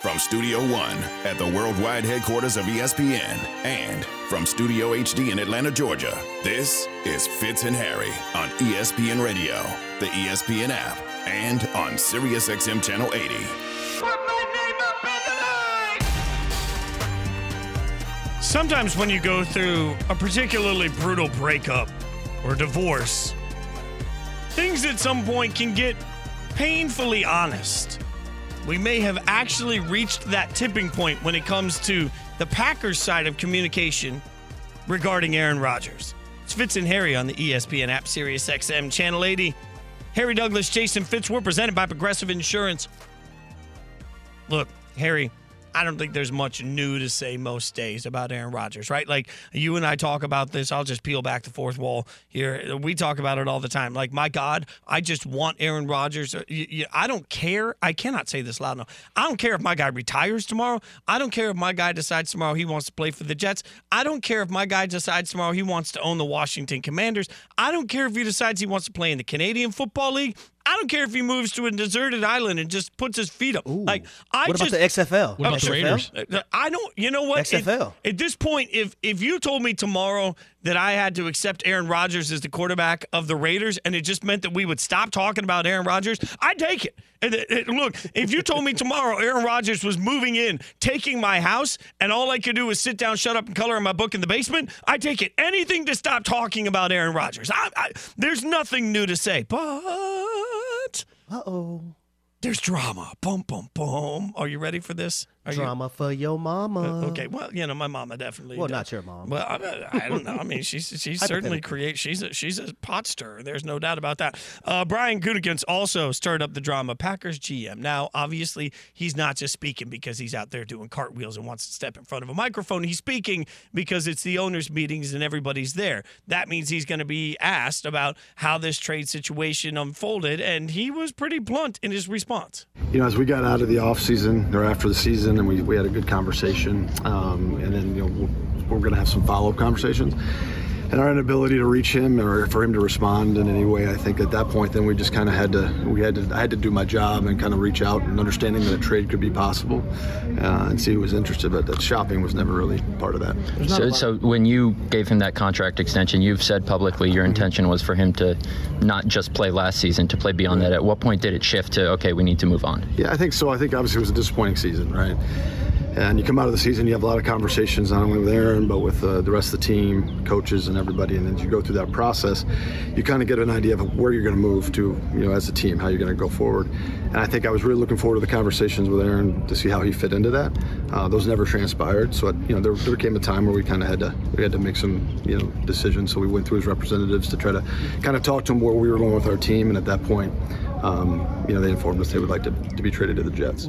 From Studio One at the worldwide headquarters of ESPN and from Studio HD in Atlanta, Georgia, this is Fitz and Harry on ESPN Radio, the ESPN app, and on SiriusXM Channel 80. Sometimes when you go through a particularly brutal breakup or divorce, things at some point can get painfully honest. We may have actually reached that tipping point when it comes to the Packers side of communication regarding Aaron Rodgers. It's Fitz and Harry on the ESPN app, Sirius XM Channel 80. Harry Douglas, Jason Fitz, we're presented by Progressive Insurance. Look, Harry, I don't think there's much new to say most days about Aaron Rodgers, right? Like you and I talk about this. I'll just peel back the fourth wall here. We talk about it all the time. Like, my God, I just want Aaron Rodgers. Uh, I don't care. I cannot say this loud enough. I don't care if my guy retires tomorrow. I don't care if my guy decides tomorrow he wants to play for the Jets. I don't care if my guy decides tomorrow he wants to own the Washington Commanders. I don't care if he decides he wants to play in the Canadian Football League. I don't care if he moves to a deserted island and just puts his feet up. Like I what about just the XFL? What about the Raiders? uh, I don't. You know what? At- XFL. At, this point, if if you told me tomorrow that I had to accept Aaron Rodgers as the quarterback of the Raiders, and it just meant that we would stop talking about Aaron Rodgers, I'd take it. And, uh, uh, look, if you told me tomorrow Aaron Rodgers was moving in, taking my house, and all I could do was sit down, shut up, and color in my book in the basement, I'd take it. Anything to stop talking about Aaron Rodgers. I, I, there's nothing new to say, but Uh oh. there's drama. Boom, boom, boom. Are you ready for this? Are you- Drama for your mama. Okay, well, you know, my mama definitely. Well, does. not your mom. Well, I, I don't know. I mean, she's she certainly creates. She's a she's a pot stirrer. There's no doubt about that. Uh, Brian Gutekunst also stirred up the drama. Packers GM. Now, obviously, he's not just speaking because he's out there doing cartwheels and wants to step in front of a microphone. He's speaking because it's the owners' meetings and everybody's there. That means he's going to be asked about how this trade situation unfolded, and he was pretty blunt in his response. you know, as we got out of the off season or after the season, and we, we had a good conversation, um, and then you know we're, we're going to have some follow up conversations. And our inability to reach him or for him to respond in any way, I think at that point, then we just kind of had to we had to I had to do my job and kind of reach out and understanding that a trade could be possible, uh, and see who was interested. But that shopping was never really part of that. There's not a So, so when you gave him that contract extension, you've said publicly your intention was for him to not just play last season, to play beyond that. At what point did it shift to okay, we need to move on? Yeah, I think so. I think obviously it was a disappointing season, right? And you come out of the season, you have a lot of conversations, not only with Aaron, but with uh, the rest of the team, coaches, and everybody. And as you go through that process, you kind of get an idea of where you're going to move to, you know, as a team, how you're going to go forward. And I think I was really looking forward to the conversations with Aaron to see how he fit into that. Uh, those never transpired, so you know there, there came a time where we kind of had to we had to make some you know decisions. So we went through his representatives to try to kind of talk to him where we were going with our team. And at that point, um, you know, they informed us they would like to, to be traded to the Jets.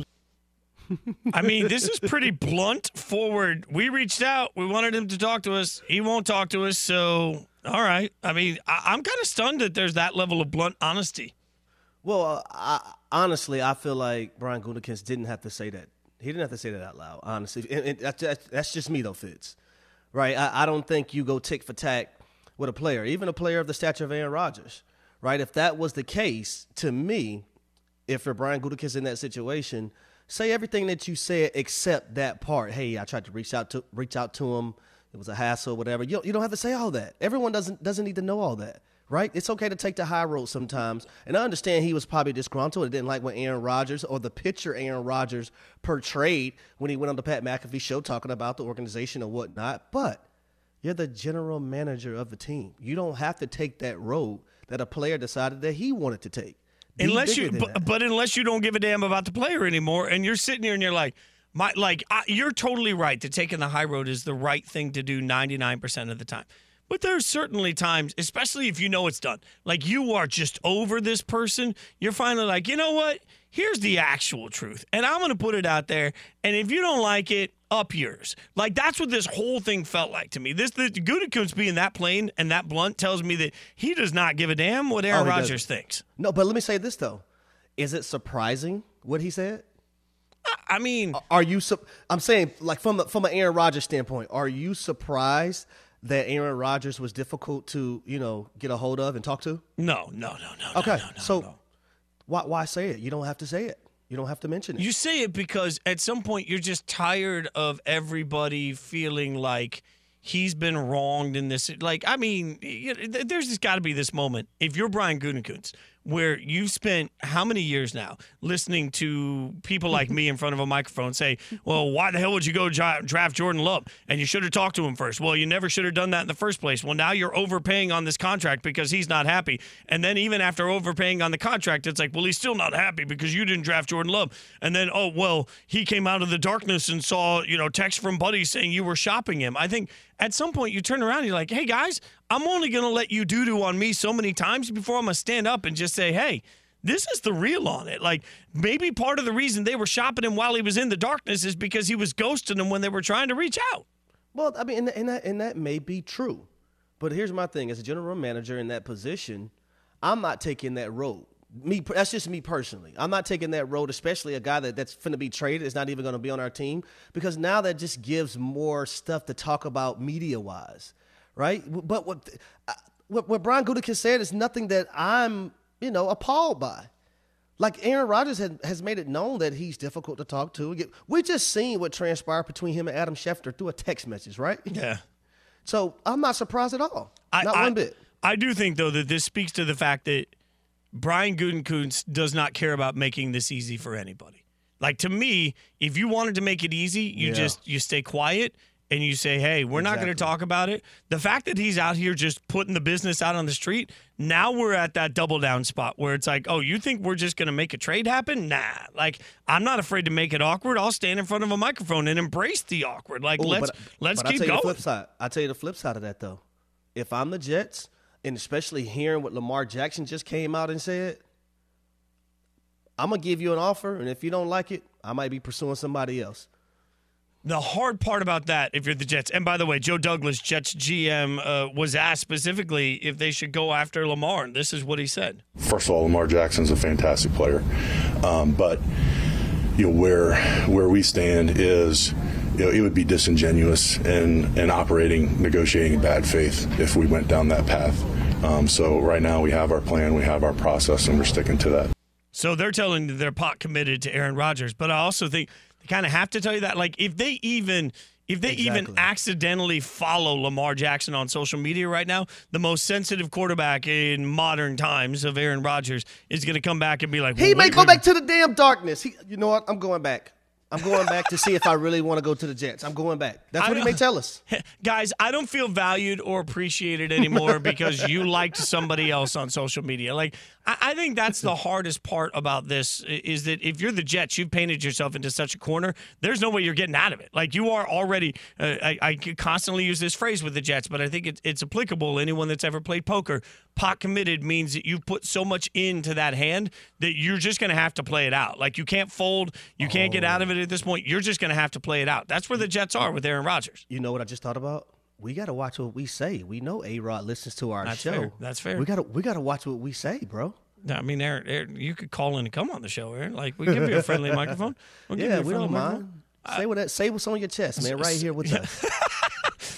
I mean, this is pretty blunt forward. We reached out. We wanted him to talk to us. He won't talk to us. So, all right. I mean, I, I'm kind of stunned that there's that level of blunt honesty. Well, uh, I, honestly, I feel like Brian Gutekunst didn't have to say that. He didn't have to say that out loud. Honestly, and, and that's, that's, that's just me though, Fitz. Right? I, I don't think you go tick for tack with a player, even a player of the stature of Aaron Rodgers. Right? If that was the case, to me, if you're Brian Gutekunst in that situation, say everything that you said except that part. Hey, I tried to reach out to reach out to him. It was a hassle, whatever. You don't, you don't have to say all that. Everyone doesn't doesn't need to know all that, right? It's okay to take the high road sometimes. And I understand he was probably disgruntled and didn't like what Aaron Rodgers or the picture Aaron Rodgers portrayed when he went on the Pat McAfee show talking about the organization and whatnot. But you're the general manager of the team. You don't have to take that road that a player decided that he wanted to take. Unless you, but, but unless you don't give a damn about the player anymore, and you're sitting here and you're like, my, like I, you're totally right that taking the high road is the right thing to do 99% of the time. But there's certainly times, especially if you know it's done, like you are just over this person. You're finally like, you know what? Here's the actual truth, and I'm going to put it out there. And if you don't like it, up yours. Like that's what this whole thing felt like to me. This the Gutekunst being that plain and that blunt tells me that he does not give a damn what Aaron Oh, Rodgers thinks. No, but let me say this though: Is it surprising what he said? I mean, Are you? Su- I'm saying, like from a, from an Aaron Rodgers standpoint, are you surprised that Aaron Rodgers was difficult to you know get a hold of and talk to? no, no, no, no. Okay, no, no, so no. why why say it? You don't have to say it. You don't have to mention it. You say it because at some point you're just tired of everybody feeling like he's been wronged in this. Like, I mean, there's just got to be this moment. If you're Brian Gutekunst, where you've spent how many years now listening to people like me in front of a microphone say, "Well, why the hell would you go draft Jordan Love? And you should have talked to him first. Well, you never should have done that in the first place. Well, now you're overpaying on this contract because he's not happy. And then even after overpaying on the contract, it's like, well, he's still not happy because you didn't draft Jordan Love. And then, oh, well, he came out of the darkness and saw, you know, text from buddies saying you were shopping him. I think at some point you turn around and you're like, hey guys, I'm only going to let you doo doo on me so many times before I'm going to stand up and just say, hey, this is the real on it. Like maybe part of the reason they were shopping him while he was in the darkness is because he was ghosting them when they were trying to reach out. Well, I mean, and, and that and that may be true, but here's my thing: as a general manager in that position, I'm not taking that road. Me, that's just me personally. I'm not taking that road, especially a guy that, that's going to be traded is not even going to be on our team because now that just gives more stuff to talk about media wise, right? But what uh, what, what Brian Gutekunst said is nothing that I'm you know, appalled by. Like Aaron Rodgers has, has made it known that he's difficult to talk to. We just seen what transpired between him and Adam Schefter through a text message, right? Yeah. So I'm not surprised at all. I, not I, one bit. I do think though that this speaks to the fact that Brian Gutekunst does not care about making this easy for anybody. Like to me, if you wanted to make it easy, you yeah. just you stay quiet and you say, hey, we're exactly. not going to talk about it. The fact that he's out here just putting the business out on the street, now we're at that double down spot where it's like, oh, you think we're just going to make a trade happen? Nah. Like, I'm not afraid to make it awkward. I'll stand in front of a microphone and embrace the awkward. Like, Ooh, let's but, let's but keep I'll going. flip side. I'll tell you the flip side of that, though. If I'm the Jets, and especially hearing what Lamar Jackson just came out and said, I'm going to give you an offer, and if you don't like it, I might be pursuing somebody else. The hard part about that, if you're the Jets, and by the way, Joe Douglas, Jets GM, uh, was asked specifically if they should go after Lamar, and this is what he said. First of all, Lamar Jackson's a fantastic player, um, but you know where where we stand is you know, it would be disingenuous and, and operating, negotiating in bad faith if we went down that path. Um, so right now we have our plan, we have our process, and we're sticking to that. So they're telling you they're pot committed to Aaron Rodgers, but I also think they kind of have to tell you that. Like if they even if they exactly. even accidentally follow Lamar Jackson on social media right now, the most sensitive quarterback in modern times of Aaron Rodgers is going to come back and be like, "He may go back to the damn darkness." He, you know what? I'm going back. I'm going back to see if I really want to go to the Jets. I'm going back. That's what he may tell us. Guys, I don't feel valued or appreciated anymore because you liked somebody else on social media. Like, I think that's the hardest part about this is that if you're the Jets, you've painted yourself into such a corner. There's no way you're getting out of it. Like you are already. Uh, I, I, constantly use this phrase with the Jets, but I think it's, it's applicable. Anyone that's ever played poker, pot committed means that you've put so much into that hand that you're just going to have to play it out. Like you can't fold, you can't get out of it at this point. You're just going to have to play it out. That's where the Jets are with Aaron Rodgers. You know what I just thought about? We got to watch what we say. We know A Rod listens to our That's show. Fair. That's fair. We got to we got to watch what we say, bro. I mean, Aaron, Aaron, you could call in and come on the show, Aaron. Like we give you a friendly microphone. We'll yeah, we don't mind. Say what say what's on your chest, man. Right here with us.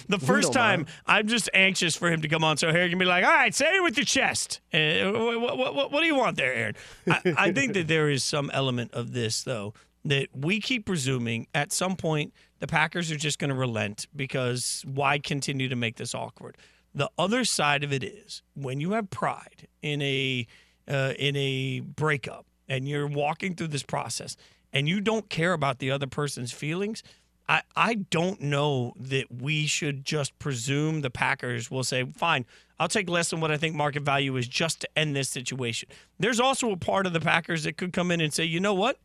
the first time, mind. I'm just anxious for him to come on. So Harry can be like, "All right, say it with your chest." Uh, what, what, what, what, do you want there, Aaron? I, I think that there is some element of this though that we keep presuming at some point the Packers are just going to relent because why continue to make this awkward? The other side of it is when you have pride in a uh, in a breakup and you're walking through this process and you don't care about the other person's feelings. I, I don't know that we should just presume the Packers will say, fine, I'll take less than what I think market value is just to end this situation. There's also a part of the Packers that could come in and say, you know what?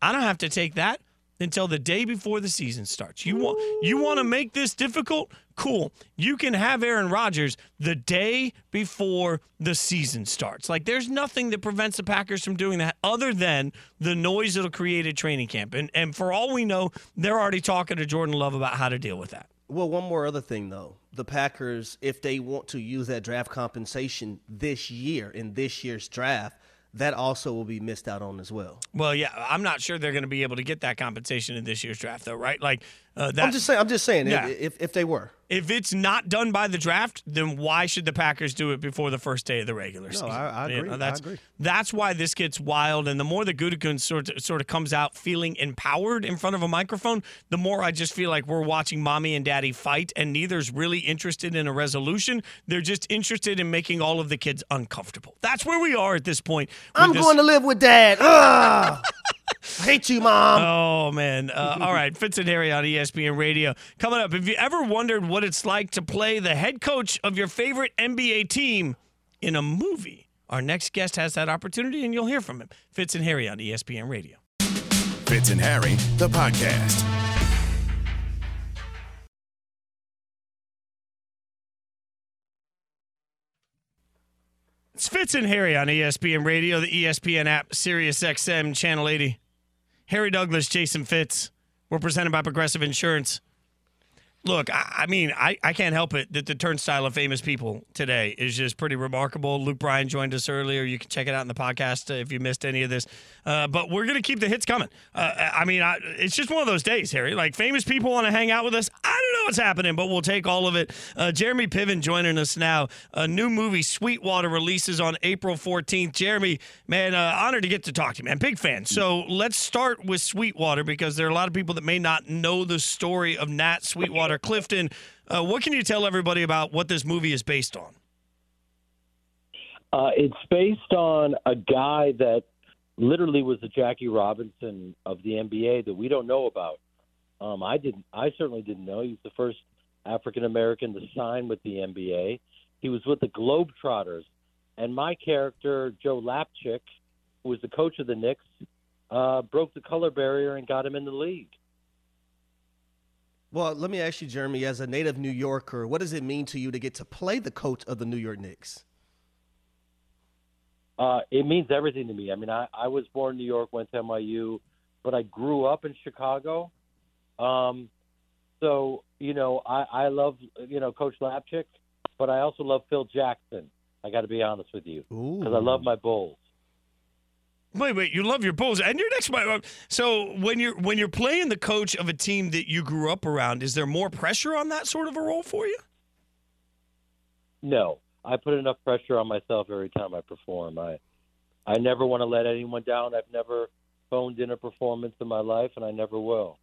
I don't have to take that until the day before the season starts. You want you want to make this difficult? Cool. You can have Aaron Rodgers the day before the season starts. Like there's nothing that prevents the Packers from doing that other than the noise it'll create at training camp. And and for all we know, they're already talking to Jordan Love about how to deal with that. Well, one more other thing though. The Packers, if they want to use that draft compensation this year in this year's draft, that also will be missed out on as well. Well, yeah, I'm not sure they're going to be able to get that compensation in this year's draft, though, right? Like, Uh, that, I'm just saying. I'm just saying. Yeah. If if they were, if it's not done by the draft, then why should the Packers do it before the first day of the regular season? I- I You agree. know, I that's, agree. That's why this gets wild. And the more the Gutekunst sort of, sort of comes out feeling empowered in front of a microphone, the more I just feel like we're watching mommy and daddy fight, and neither's really interested in a resolution. They're just interested in making all of the kids uncomfortable. That's where we are at this point. I'm this- going to live with dad. Ugh. I hate you, mom. Oh man! Uh, all right, Fitz and Harry on ESPN Radio coming up. Have you ever wondered what it's like to play the head coach of your favorite NBA team in a movie? Our next guest has that opportunity, and you'll hear from him. Fitz and Harry on ESPN Radio. Fitz and Harry, the podcast. Fitz and Harry on ESPN Radio, the ESPN app, Sirius XM, Channel 80. Harry Douglas, Jason Fitz. We're presented by Progressive Insurance. Look, I, I mean, I, I can't help it that the turnstile of famous people today is just pretty remarkable. Luke Bryan joined us earlier. You can check it out in the podcast uh, if you missed any of this. Uh, but we're going to keep the hits coming. Uh, I mean, I, it's just one of those days, Harry. Like, famous people want to hang out with us. I don't know what's happening, but we'll take all of it. Uh, Jeremy Piven joining us now. A new movie, Sweetwater, releases on April 14th. Jeremy, man, uh, honored to get to talk to you, man. Big fan. So let's start with Sweetwater because there are a lot of people that may not know the story of Nat Sweetwater Clifton. Uh, what can you tell everybody about what this movie is based on? Uh, it's based on a guy that literally was the Jackie Robinson of the NBA that we don't know about. Um, I didn't. I certainly didn't know. He was the first African American to sign with the NBA. He was with the Globetrotters, and my character Joe Lapchick, who was the coach of the Knicks, uh, broke the color barrier and got him in the league. Well, let me ask you, Jeremy, as a native New Yorker, what does it mean to you to get to play the coach of the New York Knicks? Uh, it means everything to me. I mean, I, I was born in New York, went to NYU, but I grew up in Chicago. Um, so you know, I, I love you know Coach Lapchick, but I also love Phil Jackson. I got to be honest with you because I love my Bulls. Wait, wait! You love your Bulls, and your next. So when you're when you're playing the coach of a team that you grew up around, is there more pressure on that sort of a role for you? No, I put enough pressure on myself every time I perform. I I never want to let anyone down. I've never phoned in a performance in my life, and I never will.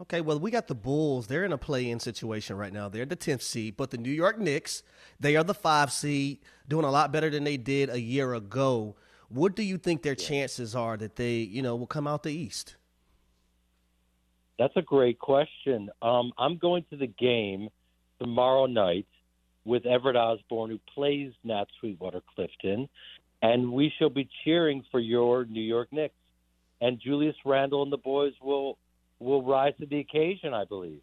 Okay, well, we got the Bulls. They're in a play-in situation right now. They're the 10th seed, but the New York Knicks, they are the 5 seed, doing a lot better than they did a year ago. What do you think their chances are that they, you know, will come out the East? That's a great question. Um, I'm going to the game tomorrow night with Everett Osborne, who plays Nat Sweetwater Clifton, and we shall be cheering for your New York Knicks. And Julius Randle and the boys will will rise to the occasion, I believe.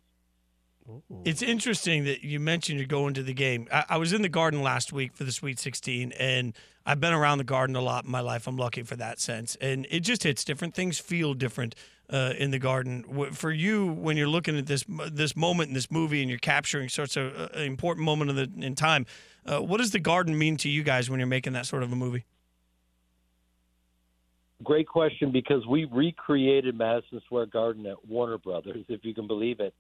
It's interesting that you mentioned you're going to the game. I, I was in the Garden last week for the Sweet 16, and I've been around the Garden a lot in my life. I'm lucky for that sense, and it just hits different. Things feel different uh, in the Garden. For you, when you're looking at this this moment in this movie, and you're capturing such a, a important moment of the, in time, uh, what does the Garden mean to you guys when you're making that sort of a movie? Great question because we recreated Madison Square Garden at Warner Brothers, if you can believe it.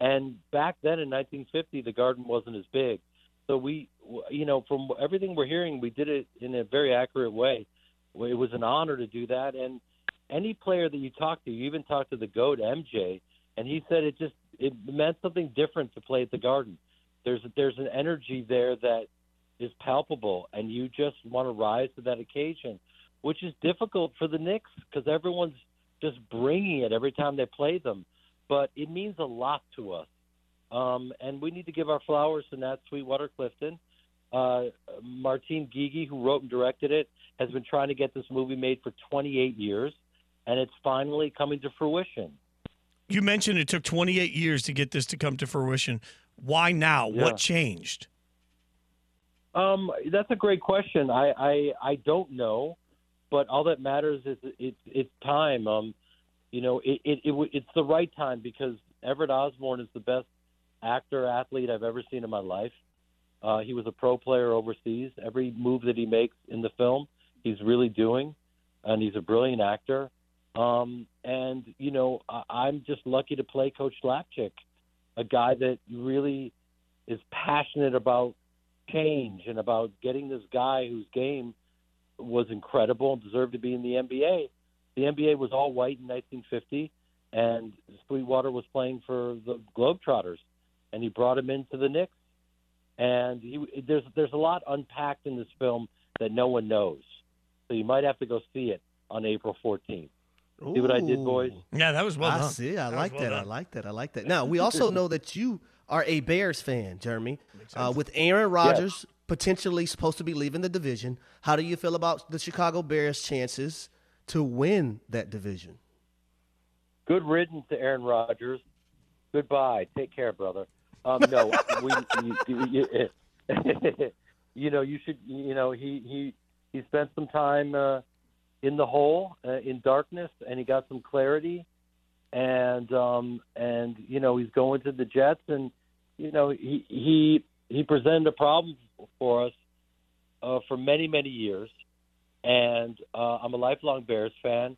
And back then in 1950, the garden wasn't as big. So we, you know, from everything we're hearing, we did it in a very accurate way. It was an honor to do that. And any player that you talk to, you even talked to the GOAT, MJ, and he said it just it meant something different to play at the Garden. There's there's an energy there that is palpable, and you just want to rise to that occasion, which is difficult for the Knicks because everyone's just bringing it every time they play them. But it means a lot to us, um, and we need to give our flowers to Nat Sweetwater Clifton. Uh, Martin Guigui, who wrote and directed it, has been trying to get this movie made for 28 years, and it's finally coming to fruition. You mentioned it took 28 years to get this to come to fruition. Why now? Yeah. What changed? Um, that's a great question. I, I I don't know, but all that matters is it's it's time. Um, you know, it, it, it it's the right time because Everett Osborne is the best actor athlete I've ever seen in my life. Uh, he was a pro player overseas. Every move that he makes in the film, he's really doing, and he's a brilliant actor. Um, and you know, I- I'm just lucky to play Coach Lapchick, a guy that really is passionate about change and about getting this guy whose game was incredible and deserved to be in the NBA. The NBA was all white in 1950, and Sweetwater was playing for the Globetrotters, and he brought him into the Knicks. And he, there's there's a lot unpacked in this film that no one knows, so you might have to go see it on April 14th. See what I did, boys? Yeah, that was well I done. see. I was like well that. I like that. I like that. Now we also know that you are a Bears fan, Jeremy. Uh, with Aaron Rodgers potentially supposed to be leaving the division, how do you feel about the Chicago Bears' chances to win that division? Good riddance to Aaron Rodgers. Goodbye. Take care, brother. Um, no, we, you, you, you know, you should, you know, he he he spent some time uh, in the hole, uh, in darkness, and he got some clarity, and um, and you know, he's going to the Jets, and you know, he he he presented a problem for us uh, for many many years, and uh, I'm a lifelong Bears fan.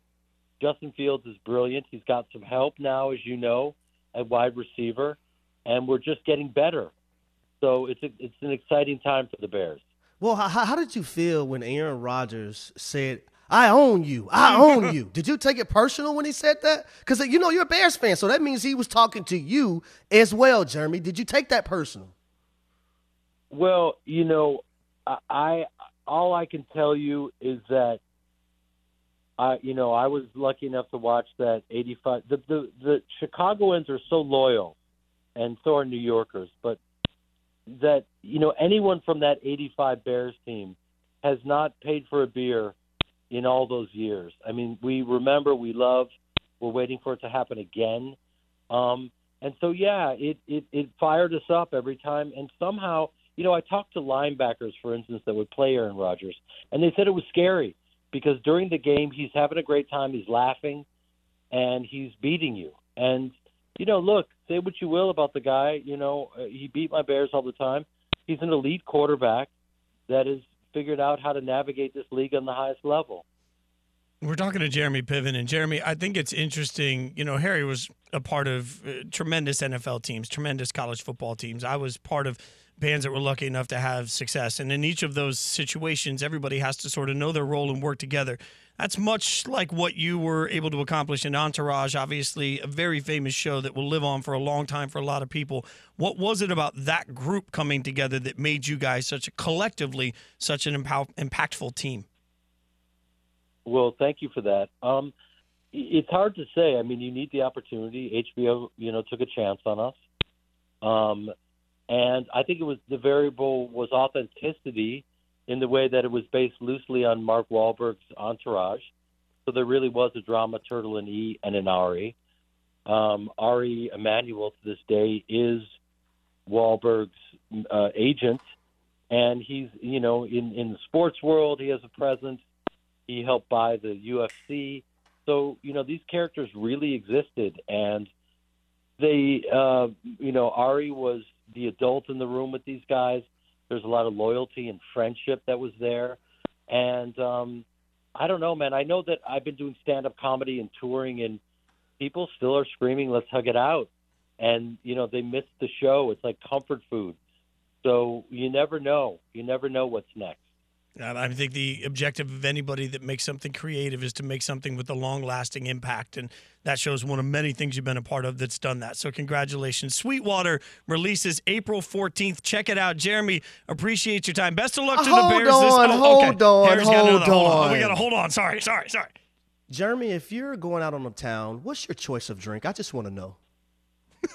Justin Fields is brilliant. He's got some help now, as you know, at wide receiver, and we're just getting better. So it's a, it's an exciting time for the Bears. Well, how, how did you feel when Aaron Rodgers said, "I own you, I own you"? Did you take it personal when he said that? Because you know you're a Bears fan, so that means he was talking to you as well, Jeremy. Did you take that personal? Well, you know, I, I all I can tell you is that I, you know, I was lucky enough to watch that '85. The the the Chicagoans are so loyal, and so are New Yorkers. But that you know, anyone from that '85 Bears team has not paid for a beer in all those years. I mean, we remember, we love, we're waiting for it to happen again. Um, and so, yeah, it, it, it fired us up every time. And somehow, you know, I talked to linebackers, for instance, that would play Aaron Rodgers, and they said it was scary because during the game, he's having a great time, he's laughing, and he's beating you. And, you know, look, say what you will about the guy, you know, uh, he beat my Bears all the time. He's an elite quarterback that has figured out how to navigate this league on the highest level. We're talking to Jeremy Piven, and Jeremy, I think it's interesting. You know, Harry was a part of uh, tremendous NFL teams, tremendous college football teams. I was part of bands that were lucky enough to have success, and in each of those situations, everybody has to sort of know their role and work together. That's much like what you were able to accomplish in Entourage, obviously, a very famous show that will live on for a long time for a lot of people. What was it about that group coming together that made you guys such a collectively such an impow- impactful team? Well, thank you for that. Um, it's hard to say. I mean, you need the opportunity. HBO, you know, took a chance on us, um, and I think it was the variable was authenticity in the way that it was based loosely on Mark Wahlberg's Entourage. So there really was a drama, Turtle and E, and an Ari. Um, Ari Emanuel to this day is Wahlberg's uh, agent, and he's you know in in the sports world he has a presence. He helped buy the UFC, so you know these characters really existed, and they uh, you know Ari was the adult in the room with these guys. There's a lot of loyalty and friendship that was there, and um, I don't know, man. I know that I've been doing stand-up comedy and touring, and people still are screaming, "Let's hug it out!" And you know they missed the show. It's like comfort food. So you never know. You never know what's next. Uh, I think the objective of anybody that makes something creative is to make something with a long lasting impact. And that shows one of many things you've been a part of that's done that. So, congratulations. Sweetwater releases April 14th. Check it out. Jeremy, appreciate your time. Best of luck to Hold the Bears. on, this, oh, hold okay. on, Harry's hold another- hold on. on. We got to hold on. Sorry, sorry, sorry. Jeremy, if you're going out on the town, what's your choice of drink? I just want to know.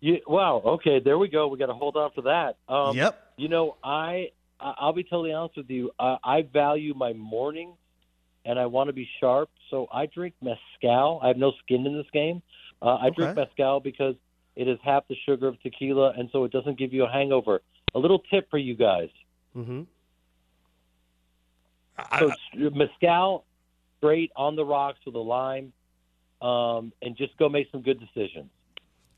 You, wow. Okay, there we go. We got to hold on for that. Um, Yep. You know, I I- I'll be totally honest with you. Uh, I value my mornings, and I want to be sharp. So I drink mezcal. I have no skin in this game. Uh, I drink Okay. mezcal because it is half the sugar of tequila, and so it doesn't give you a hangover. A little tip for you guys: Mm-hmm. I- so mezcal, straight on the rocks with a lime, um, and just go make some good decisions.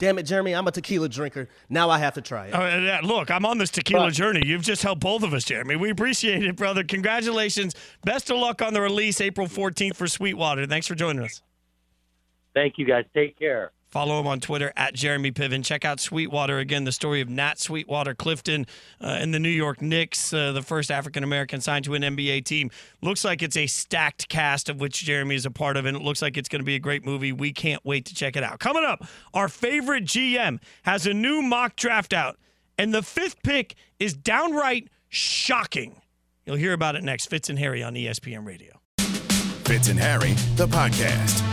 Damn it, Jeremy, I'm a tequila drinker. Now I have to try it. Uh, look, I'm on this tequila But- journey. You've just helped both of us, Jeremy. We appreciate it, brother. Congratulations. Best of luck on the release April 14th for Sweetwater. Thanks for joining us. Thank you, guys. Take care. Follow him on Twitter at Jeremy Piven. Check out Sweetwater again. The story of Nat Sweetwater Clifton uh, and the New York Knicks, uh, the first African American signed to an NBA team. Looks like it's a stacked cast of which Jeremy is a part of, and it looks like it's going to be a great movie. We can't wait to check it out. Coming up, our favorite GM has a new mock draft out, and the fifth pick is downright shocking. You'll hear about it next. Fitz and Harry on ESPN Radio. Fitz and Harry, the podcast.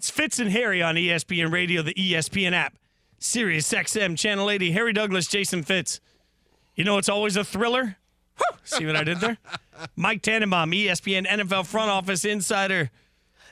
It's Fitz and Harry on ESPN Radio, the ESPN app, Sirius XM, Channel 80. Harry Douglas, Jason Fitz. You know, it's always a thriller. Whew, see what I did there? Mike Tannenbaum, ESPN NFL front office insider,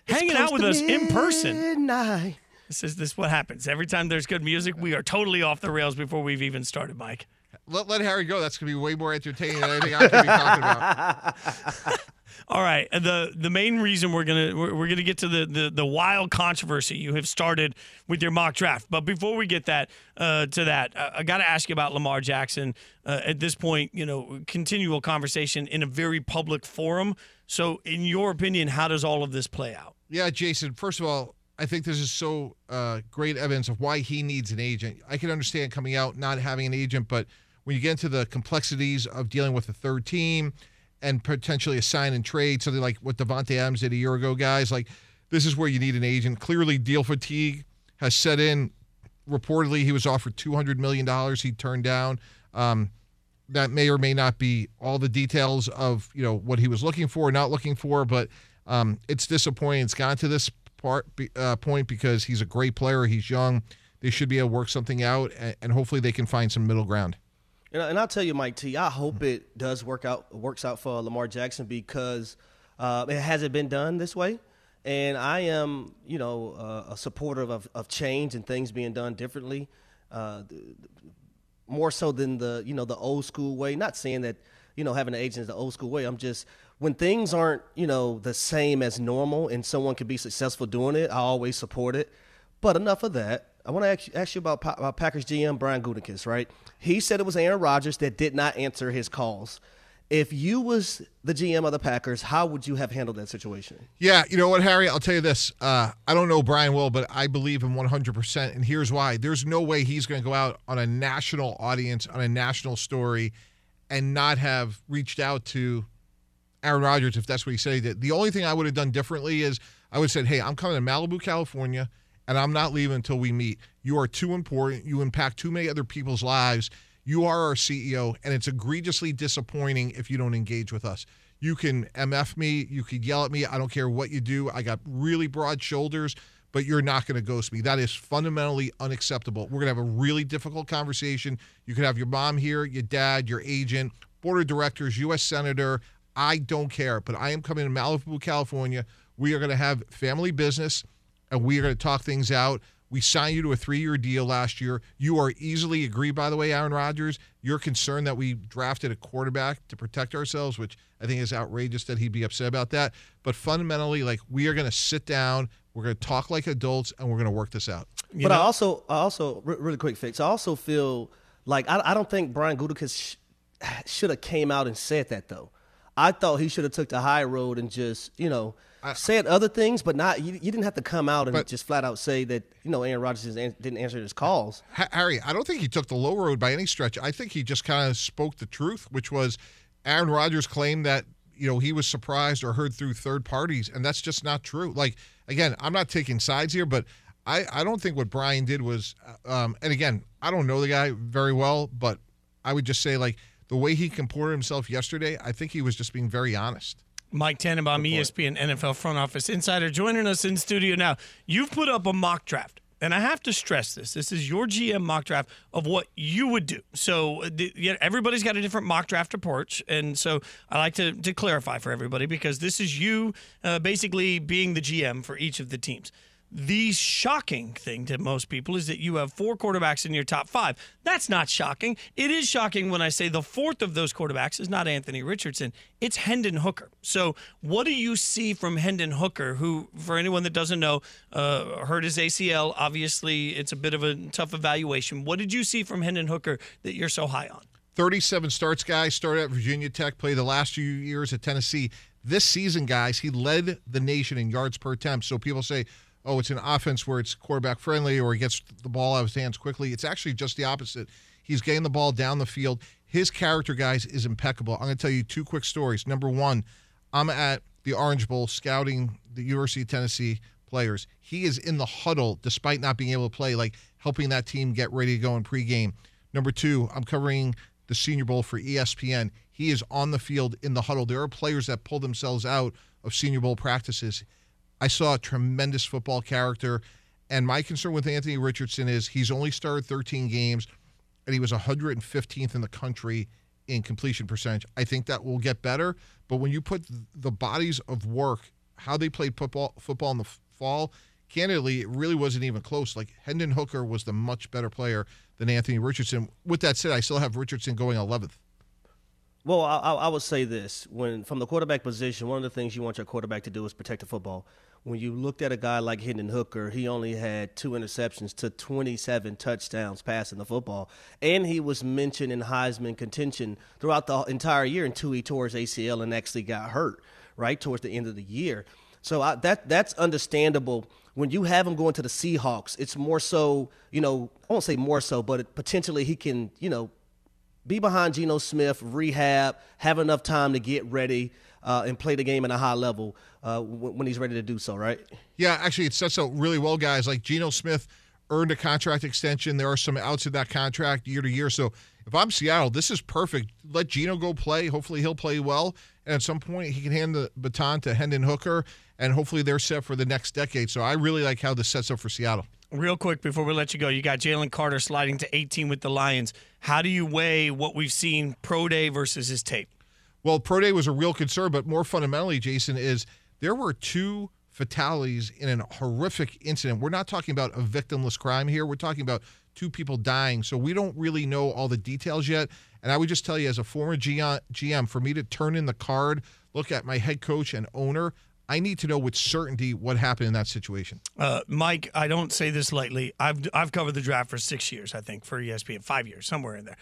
hanging out with us in person. Midnight. This is this is what happens every time there's good music. We are totally off the rails before we've even started, Mike. Let, let Harry go. That's going to be way more entertaining than anything I could be talking about. All right. The the main reason we're gonna we're, we're gonna get to the, the the wild controversy you have started with your mock draft. But before we get that uh, to that, uh, I got to ask you about Lamar Jackson. Uh, at this point, you know, continual conversation in a very public forum. So, in your opinion, how does all of this play out? Yeah, Jason. First of all, I think this is so uh, great evidence of why he needs an agent. I can understand coming out not having an agent, but when you get into the complexities of dealing with a third team and potentially a sign and trade, something like what Davante Adams did a year ago, guys, like this is where you need an agent. Clearly, deal fatigue has set in. Reportedly, he was offered two hundred million dollars. He turned down. Um, that may or may not be all the details of you know what he was looking for, or not looking for, but um, it's disappointing. It's gotten to this part uh, point because he's a great player. He's young. They should be able to work something out, and, and hopefully they can find some middle ground. And, and I'll tell you, Mike T. I hope it does work out works out for Lamar Jackson because uh, it hasn't been done this way. And I am, you know, uh, a supporter of, of change and things being done differently, uh, more so than the, you know, the old school way. Not saying that, you know, having an agent is the old school way. I'm just when things aren't, you know, the same as normal, and someone can be successful doing it. I always support it. But enough of that. I want to ask you, ask you about, about Packers GM Brian Gutekunst, right? He said it was Aaron Rodgers that did not answer his calls. If you was the GM of the Packers, how would you have handled that situation? Yeah, you know what, Harry? I'll tell you this. Uh, I don't know Brian well, but I believe him 100%. And here's why there's no way he's going to go out on a national audience, on a national story, and not have reached out to Aaron Rodgers if that's what he said. The only thing I would have done differently is I would have said, hey, I'm coming to Malibu, California, and I'm not leaving until we meet. You are too important. You impact too many other people's lives. You are our CEO, and it's egregiously disappointing if you don't engage with us. You can MF me, you could yell at me. I don't care what you do. I got really broad shoulders, but you're not going to ghost me. That is fundamentally unacceptable. We're going to have a really difficult conversation. You could have your mom here, your dad, your agent, board of directors, U.S. Senator. I don't care, but I am coming to Malibu, California. We are going to have family business and we are going to talk things out. We signed you to a three year deal last year. You are easily agreed, by the way, Aaron Rodgers. You're concerned that we drafted a quarterback to protect ourselves, which I think is outrageous that he'd be upset about that. But fundamentally, like, we are going to sit down, we're going to talk like adults, and we're going to work this out. You but know? I also, I also, re- really quick fix. I also feel like I, I don't think Brian Gutekunst sh- should have came out and said that though. I thought he should have took the high road and just, you know, said other things, but not. You, you didn't have to come out and But- just flat out say that, you know, Aaron Rodgers didn't didn't answer his calls. Harry, I don't think he took the low road by any stretch. I think he just kind of spoke the truth, which was Aaron Rodgers claimed that you know he was surprised or heard through third parties, and that's just not true. Like again, I'm not taking sides here, but I I don't think what Brian did was, um, and again, I don't know the guy very well, but I would just say like the way he comported himself yesterday, I think he was just being very honest. Mike Tannenbaum, ESPN NFL front office insider, joining us in studio now. You've put up a mock draft, and I have to stress this: this is your GM mock draft of what you would do. So uh, everybody's got a different mock draft approach, and so I like to to clarify for everybody because this is you uh, basically being the GM for each of the teams. The shocking thing to most people is that you have four quarterbacks in your top five. That's not shocking. It is shocking when I say the fourth of those quarterbacks is not Anthony Richardson, it's Hendon Hooker. So, what do you see from Hendon Hooker, who, for anyone that doesn't know, uh, hurt his ACL? Obviously, it's a bit of a tough evaluation. What did you see from Hendon Hooker that you're so high on? 37 starts, guys. Started at Virginia Tech, played the last few years at Tennessee. This season, guys, he led the nation in yards per attempt. So people say, oh, it's an offense where it's quarterback friendly or he gets the ball out of his hands quickly. It's actually just the opposite. He's getting the ball down the field. His character, guys, is impeccable. I'm going to tell you two quick stories. Number one, I'm at the Orange Bowl scouting the University of Tennessee players. He is in the huddle despite not being able to play, like helping that team get ready to go in pregame. Number two, I'm covering the Senior Bowl for ESPN. He is on the field in the huddle. There are players that pull themselves out of Senior Bowl practices. I saw a tremendous football character. And my concern with Anthony Richardson is he's only started 13 games and he was 115th in the country in completion percentage. I think that will get better. But when you put the bodies of work, how they played football football in the fall, candidly, it really wasn't even close. Like Hendon Hooker was the much better player than Anthony Richardson. With that said, I still have Richardson going 11th. Well, I, I would say this: when from the quarterback position, one of the things you want your quarterback to do is protect the football when you looked at a guy like Hendon Hooker, he only had two interceptions to 27 touchdowns passing the football. And he was mentioned in Heisman contention throughout the entire year until he tore his ACL and actually got hurt, right, towards the end of the year. So I, that that's understandable. When you have him going to the Seahawks, it's more so, you know, I won't say more so, but potentially he can, you know, be behind Geno Smith, rehab, have enough time to get ready uh, and play the game at a high level uh, when he's ready to do so, right? Yeah, actually, it sets up really well, guys. Like Geno Smith earned a contract extension. There are some outs of that contract year to year. So if I'm Seattle, this is perfect. Let Geno go play. Hopefully, he'll play well. And at some point, he can hand the baton to Hendon Hooker, and hopefully, they're set for the next decade. So I really like how this sets up for Seattle. Real quick before we let you go, you got Jalen Carter sliding to 18 with the Lions. How do you weigh what we've seen pro day versus his tape? Well, pro day was a real concern, but more fundamentally, Jason, is there were two fatalities in a horrific incident. We're not talking about a victimless crime here. We're talking about two people dying. So we don't really know all the details yet. And I would just tell you, as a former GM, for me to turn in the card, look at my head coach and owner, I need to know with certainty what happened in that situation. Uh, Mike, I don't say this lightly. I've I've covered the draft for six years, I think, for ESPN, five years, somewhere in there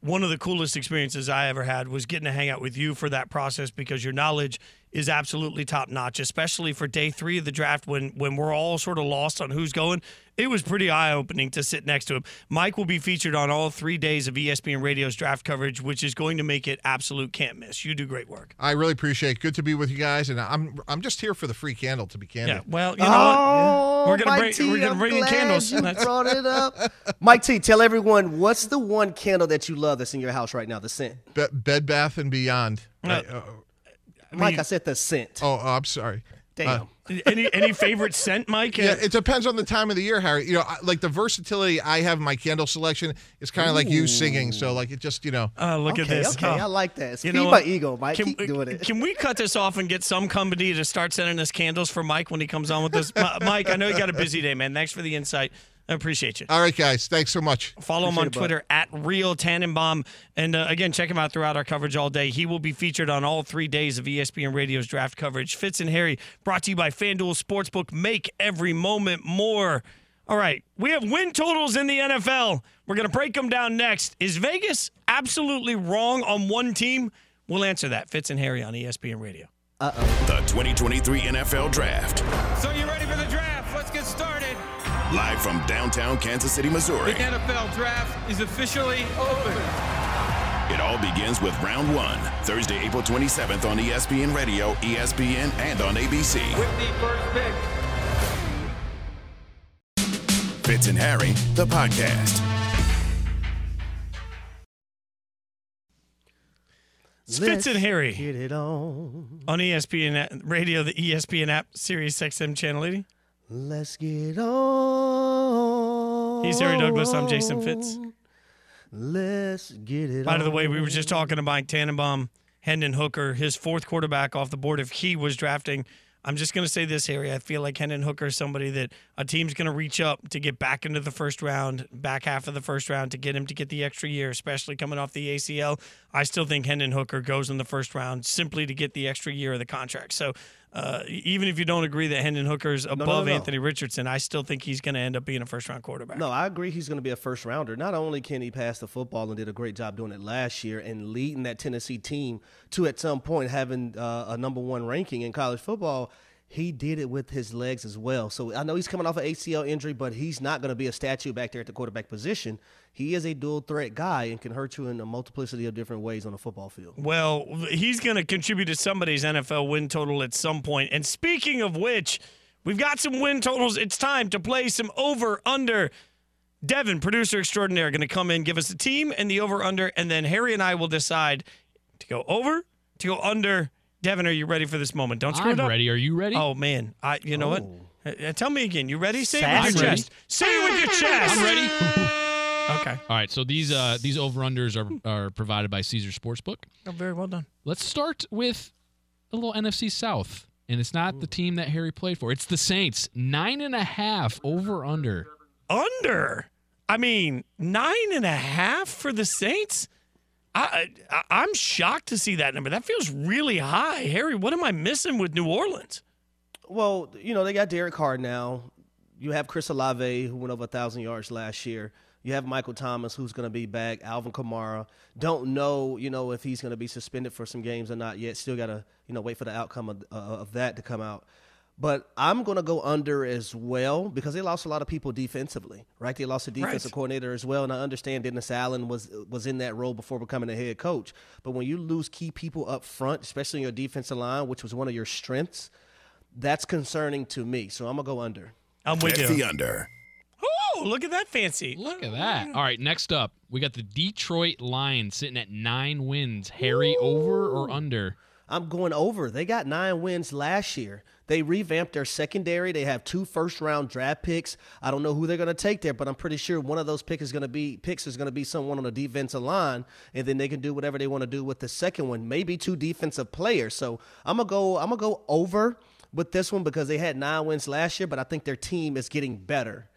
one of the coolest experiences I ever had was getting to hang out with you for that process because your knowledge is absolutely top notch, especially for day three of the draft when when we're all sort of lost on who's going it was pretty eye opening to sit next to him. Mike will be featured on all three days of ESPN Radio's draft coverage, which is going to make it absolute can't miss. You do great work. I really appreciate it. Good to be with you guys, and I'm I'm just here for the free candle. To be candid. Yeah. Well, you know oh, what? We're gonna bring T, we're gonna bring in candles. You brought it up. Mike T, tell everyone what's the one candle that you love that's in your house right now. The scent. Be- Bed Bath and Beyond. Uh, I, uh, Mike, I said the scent. Oh, oh I'm sorry. Damn. Uh, any any favorite scent, Mike? Yeah, it depends on the time of the year, Harry. You know, like the versatility I have in my candle selection is kind of like you singing. So like it just you know. Oh, look okay, at this. Okay, oh. I like that. Feed you know my ego, Mike. Can, Keep doing it. Can we cut this off and get some company to start sending us candles for Mike when he comes on with us? Mike, I know you got a busy day, man. Thanks for the insight. I appreciate you. All right, guys. Thanks so much. Follow appreciate him on Twitter at Real Tannenbaum. And uh, again, check him out throughout our coverage all day. He will be featured on all three days of ESPN Radio's draft coverage. Fitz and Harry, brought to you by FanDuel Sportsbook. Make every moment more. All right, we have win totals in the NFL. We're going to break them down next. Is Vegas absolutely wrong on one team? We'll answer that. Fitz and Harry on ESPN Radio. Uh-oh. The 2023 NFL Draft. So you ready Live from downtown Kansas City, Missouri. The NFL Draft is officially open. It all begins with round one, Thursday, April 27th on ESPN Radio, ESPN, and on ABC. With the first pick. Fitz and Harry, the podcast. Fitz and Harry. Get it on. On ESPN Radio, the ESPN app, Sirius XM Channel 80. Let's get on. He's Harry Douglas. I'm Jason Fitz. Let's get it By the way, we were just talking to Mike Tannenbaum, Hendon Hooker, his fourth quarterback off the board if he was drafting. I'm just going to say this, Harry. I feel like Hendon Hooker is somebody that a team's going to reach up to get back into the first round, back half of the first round, to get him to get the extra year, especially coming off the ACL. I still think Hendon Hooker goes in the first round simply to get the extra year of the contract. So uh, even if you don't agree that Hendon Hooker's above no, no. Anthony Richardson, I still think he's going to end up being a first round quarterback. No, I agree he's going to be a first rounder. Not only can he pass the football and did a great job doing it last year and leading that Tennessee team to at some point having uh, a number one ranking in college football, he did it with his legs as well. So I know he's coming off an ACL injury, but he's not going to be a statue back there at the quarterback position. He is a dual threat guy and can hurt you in a multiplicity of different ways on the football field. Well, he's going to contribute to somebody's NFL win total at some point. And speaking of which, we've got some win totals. It's time to play some over under. Devin, producer extraordinaire, going to come in, give us the team and the over under, and then Harry and I will decide to go over, to go under. Devin, are you ready for this moment? Don't screw I'm it up. ready. Are you ready? Oh man, I. You know Oh. what? Uh, tell me again. You ready? Say it Sassy. with your chest. Say it with your chest. I'm ready. Okay. All right. So these uh, these over unders are are provided by Caesar Sportsbook. Oh, very well done. Let's start with a little NFC South, and it's not the team that Harry played for. It's the Saints. Nine and a half over under. Under. I mean, nine and a half for the Saints. I, I I'm shocked to see that number. That feels really high, Harry. What am I missing with New Orleans? Well, you know, they got Derek Carr now. You have Chris Olave, who went over 1,000 yards last year. You have Michael Thomas, who's going to be back. Alvin Kamara. Don't know, you know, if he's going to be suspended for some games or not yet. Still got to, you know, wait for the outcome of, uh, of that to come out. But I'm going to go under as well because they lost a lot of people defensively, right? They lost a defensive Right. coordinator as well, and I understand Dennis Allen was was in that role before becoming a head coach. But when you lose key people up front, especially in your defensive line, which was one of your strengths, that's concerning to me. So I'm gonna go under. I'm with Bet you. the under. Oh, look at that fancy. Look at that. All right. Next up, we got the Detroit Lions sitting at nine wins. Harry, over or under? I'm going over. They got nine wins last year. They revamped their secondary. They have two first round draft picks. I don't know who they're going to take there, but I'm pretty sure one of those picks is going to be picks is going to be someone on the defensive line, and then they can do whatever they want to do with the second one. Maybe two defensive players. So I'm gonna go. I'm gonna go over with this one because they had nine wins last year, but I think their team is getting better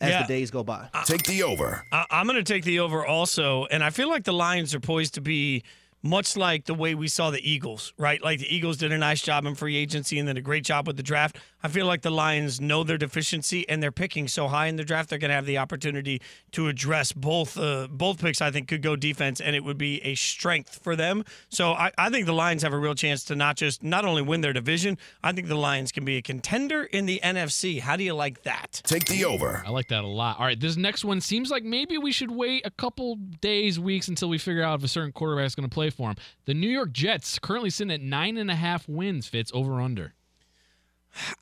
as Yeah. the days go by. Take the over. I, I'm going to take the over also, and I feel like the Lions are poised to be much like the way we saw the Eagles, right? Like the Eagles did a nice job in free agency and then a great job with the draft. I feel like the Lions know their deficiency and they're picking so high in the draft they're going to have the opportunity to address both. Uh, both picks I think could go defense and it would be a strength for them. So I, I think the Lions have a real chance to not just not only win their division. I think the Lions can be a contender in the NFC. How do you like that? Take the over. I like that a lot. All right, this next one seems like maybe we should wait a couple days, weeks until we figure out if a certain quarterback is going to play for him. The New York Jets currently sitting at nine and a half wins. Fitz over under.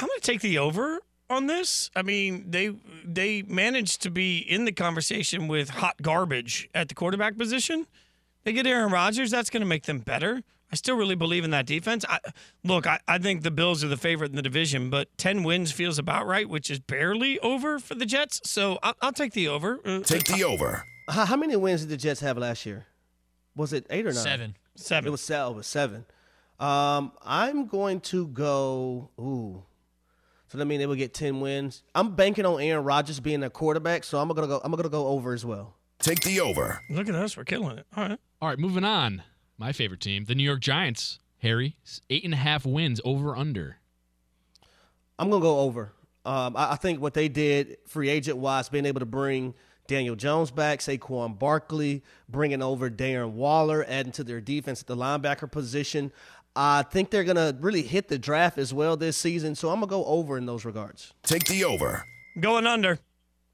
I'm going to take the over on this. I mean, they they managed to be in the conversation with hot garbage at the quarterback position. They get Aaron Rodgers, that's going to make them better. I still really believe in that defense. I, look, I, I think the Bills are the favorite in the division, but 10 wins feels about right, which is barely over for the Jets. So I'll, I'll take the over. Uh, Take the over. How, how many wins did the Jets have last year? Was it eight or nine? Seven. seven. It was seven. It was seven. Um, I'm going to go. Ooh, so that means they will get ten wins. I'm banking on Aaron Rodgers being a quarterback, so I'm gonna go. I'm gonna go over as well. Take the over. Look at us. We're killing it. All right. All right, moving on. My favorite team, the New York Giants. Harry, eight and a half wins over under. I'm gonna go over. Um, I, I think what they did, free agent wise, being able to bring Daniel Jones back, Saquon Barkley, bringing over Darren Waller, adding to their defense at the linebacker position. I think they're gonna really hit the draft as well this season, so I'm gonna go over in those regards. Take the over. Going under.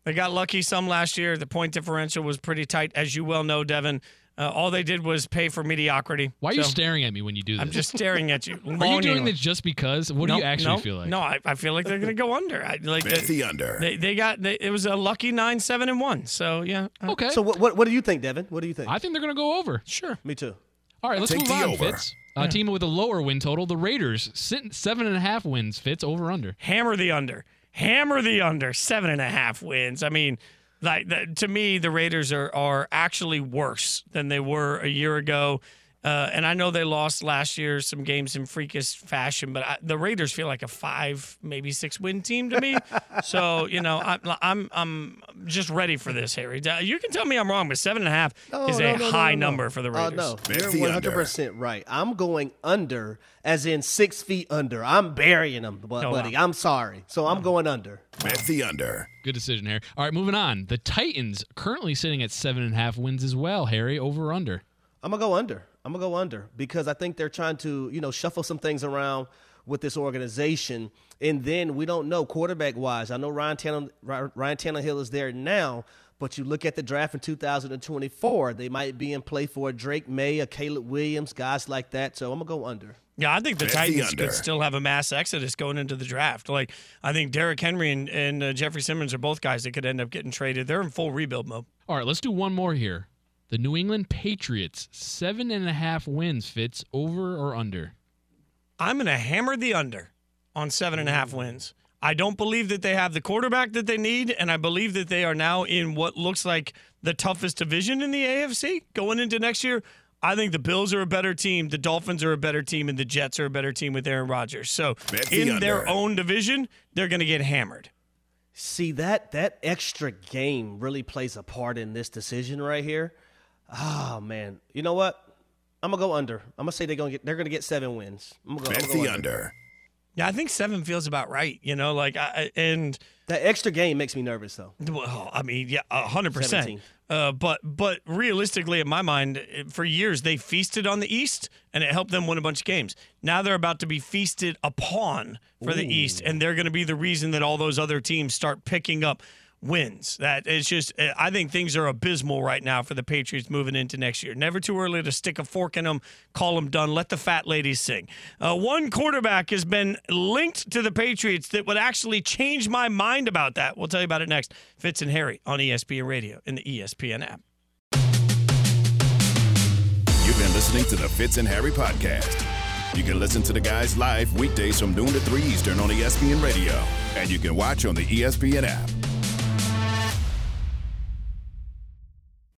They got lucky some last year. The point differential was pretty tight, as you well know, Devin. Uh, all they did was pay for mediocrity. Why are you staring at me when you do this? I'm just staring at you. Are you doing this just because? What do you actually no, feel like? No, I, I feel like they're going to go under. I, like Bet the, the under. they, they got they, it was a lucky nine, seven, and one. So yeah, uh, Okay. So what what, what do you think, Devin? What do you think? I think they're going to go over. sure. Me too. All right, let's Take move the on, over. Fitz. Uh, a team with a lower win total, the Raiders, seven and a half wins. Fitz over under. Hammer the under. Hammer the under. Seven and a half wins. I mean, like the, to me, the Raiders are are actually worse than they were a year ago. Uh, and I know they lost last year some games in freakish fashion, but I, the Raiders feel like a five, maybe six win team to me. so you know, I'm I'm I'm just ready for this, Harry. Uh, You can tell me I'm wrong, but seven and a half No, is no, a no, no, high no, no. number for the Uh, Raiders. no, Bet you're the one under. hundred percent right. I'm going under, as in six feet under. I'm burying them, bu- buddy. I'm sorry, so I'm going under. Bet the under. Good decision, Harry. All right, moving on. The Titans currently sitting at seven and a half wins as well. Harry, over or under? I'm gonna go under. I'm gonna go under because I think they're trying to, you know, shuffle some things around with this organization, and then we don't know quarterback wise. I know Ryan Tannehill, Ryan Tannehill is there now, but you look at the draft in 2024, they might be in play for a Drake Maye, a Caleb Williams, guys like that. So I'm gonna go under. Yeah, I think the the Titans under. could still have a mass exodus going into the draft. Like, I think Derrick Henry and, and uh, Jeffrey Simmons are both guys that could end up getting traded. They're in full rebuild mode. All right, let's do one more here. The New England Patriots, seven and a half wins. Fitz over or under? I'm going to hammer the under on seven and a half wins. I don't believe that they have the quarterback that they need, and I believe that they are now in what looks like the toughest division in the AFC going into next year. I think the Bills are a better team, the Dolphins are a better team, and the Jets are a better team with Aaron Rodgers. So Bet the in their own division, they're going to get hammered. See that that extra game really plays a part in this decision right here. Oh man, you know what? I'm gonna go under. I'm gonna say they're gonna get they're gonna get seven wins. I'm gonna go, I'm Bet gonna go the under. Yeah, I think seven feels about right. You know, like I, and That extra game makes me nervous though. well, I mean, yeah, a hundred percent. Uh, but but realistically, in my mind, for years they feasted on the East, and it helped them win a bunch of games. Now they're about to be feasted upon for the East, and they're going to be the reason that all those other teams start picking up wins. That it's just, I think things are abysmal right now for the Patriots moving into next year. Never too early to stick a fork in them, call them done, let the fat ladies sing. Uh, one quarterback has been linked to the Patriots that would actually change my mind about that. We'll tell you about it next. Fitz and Harry on ESPN Radio and the ESPN app. You've been listening to the Fitz and Harry podcast. You can listen to the guys live weekdays from noon to 3 Eastern on ESPN Radio. And you can watch on the ESPN app.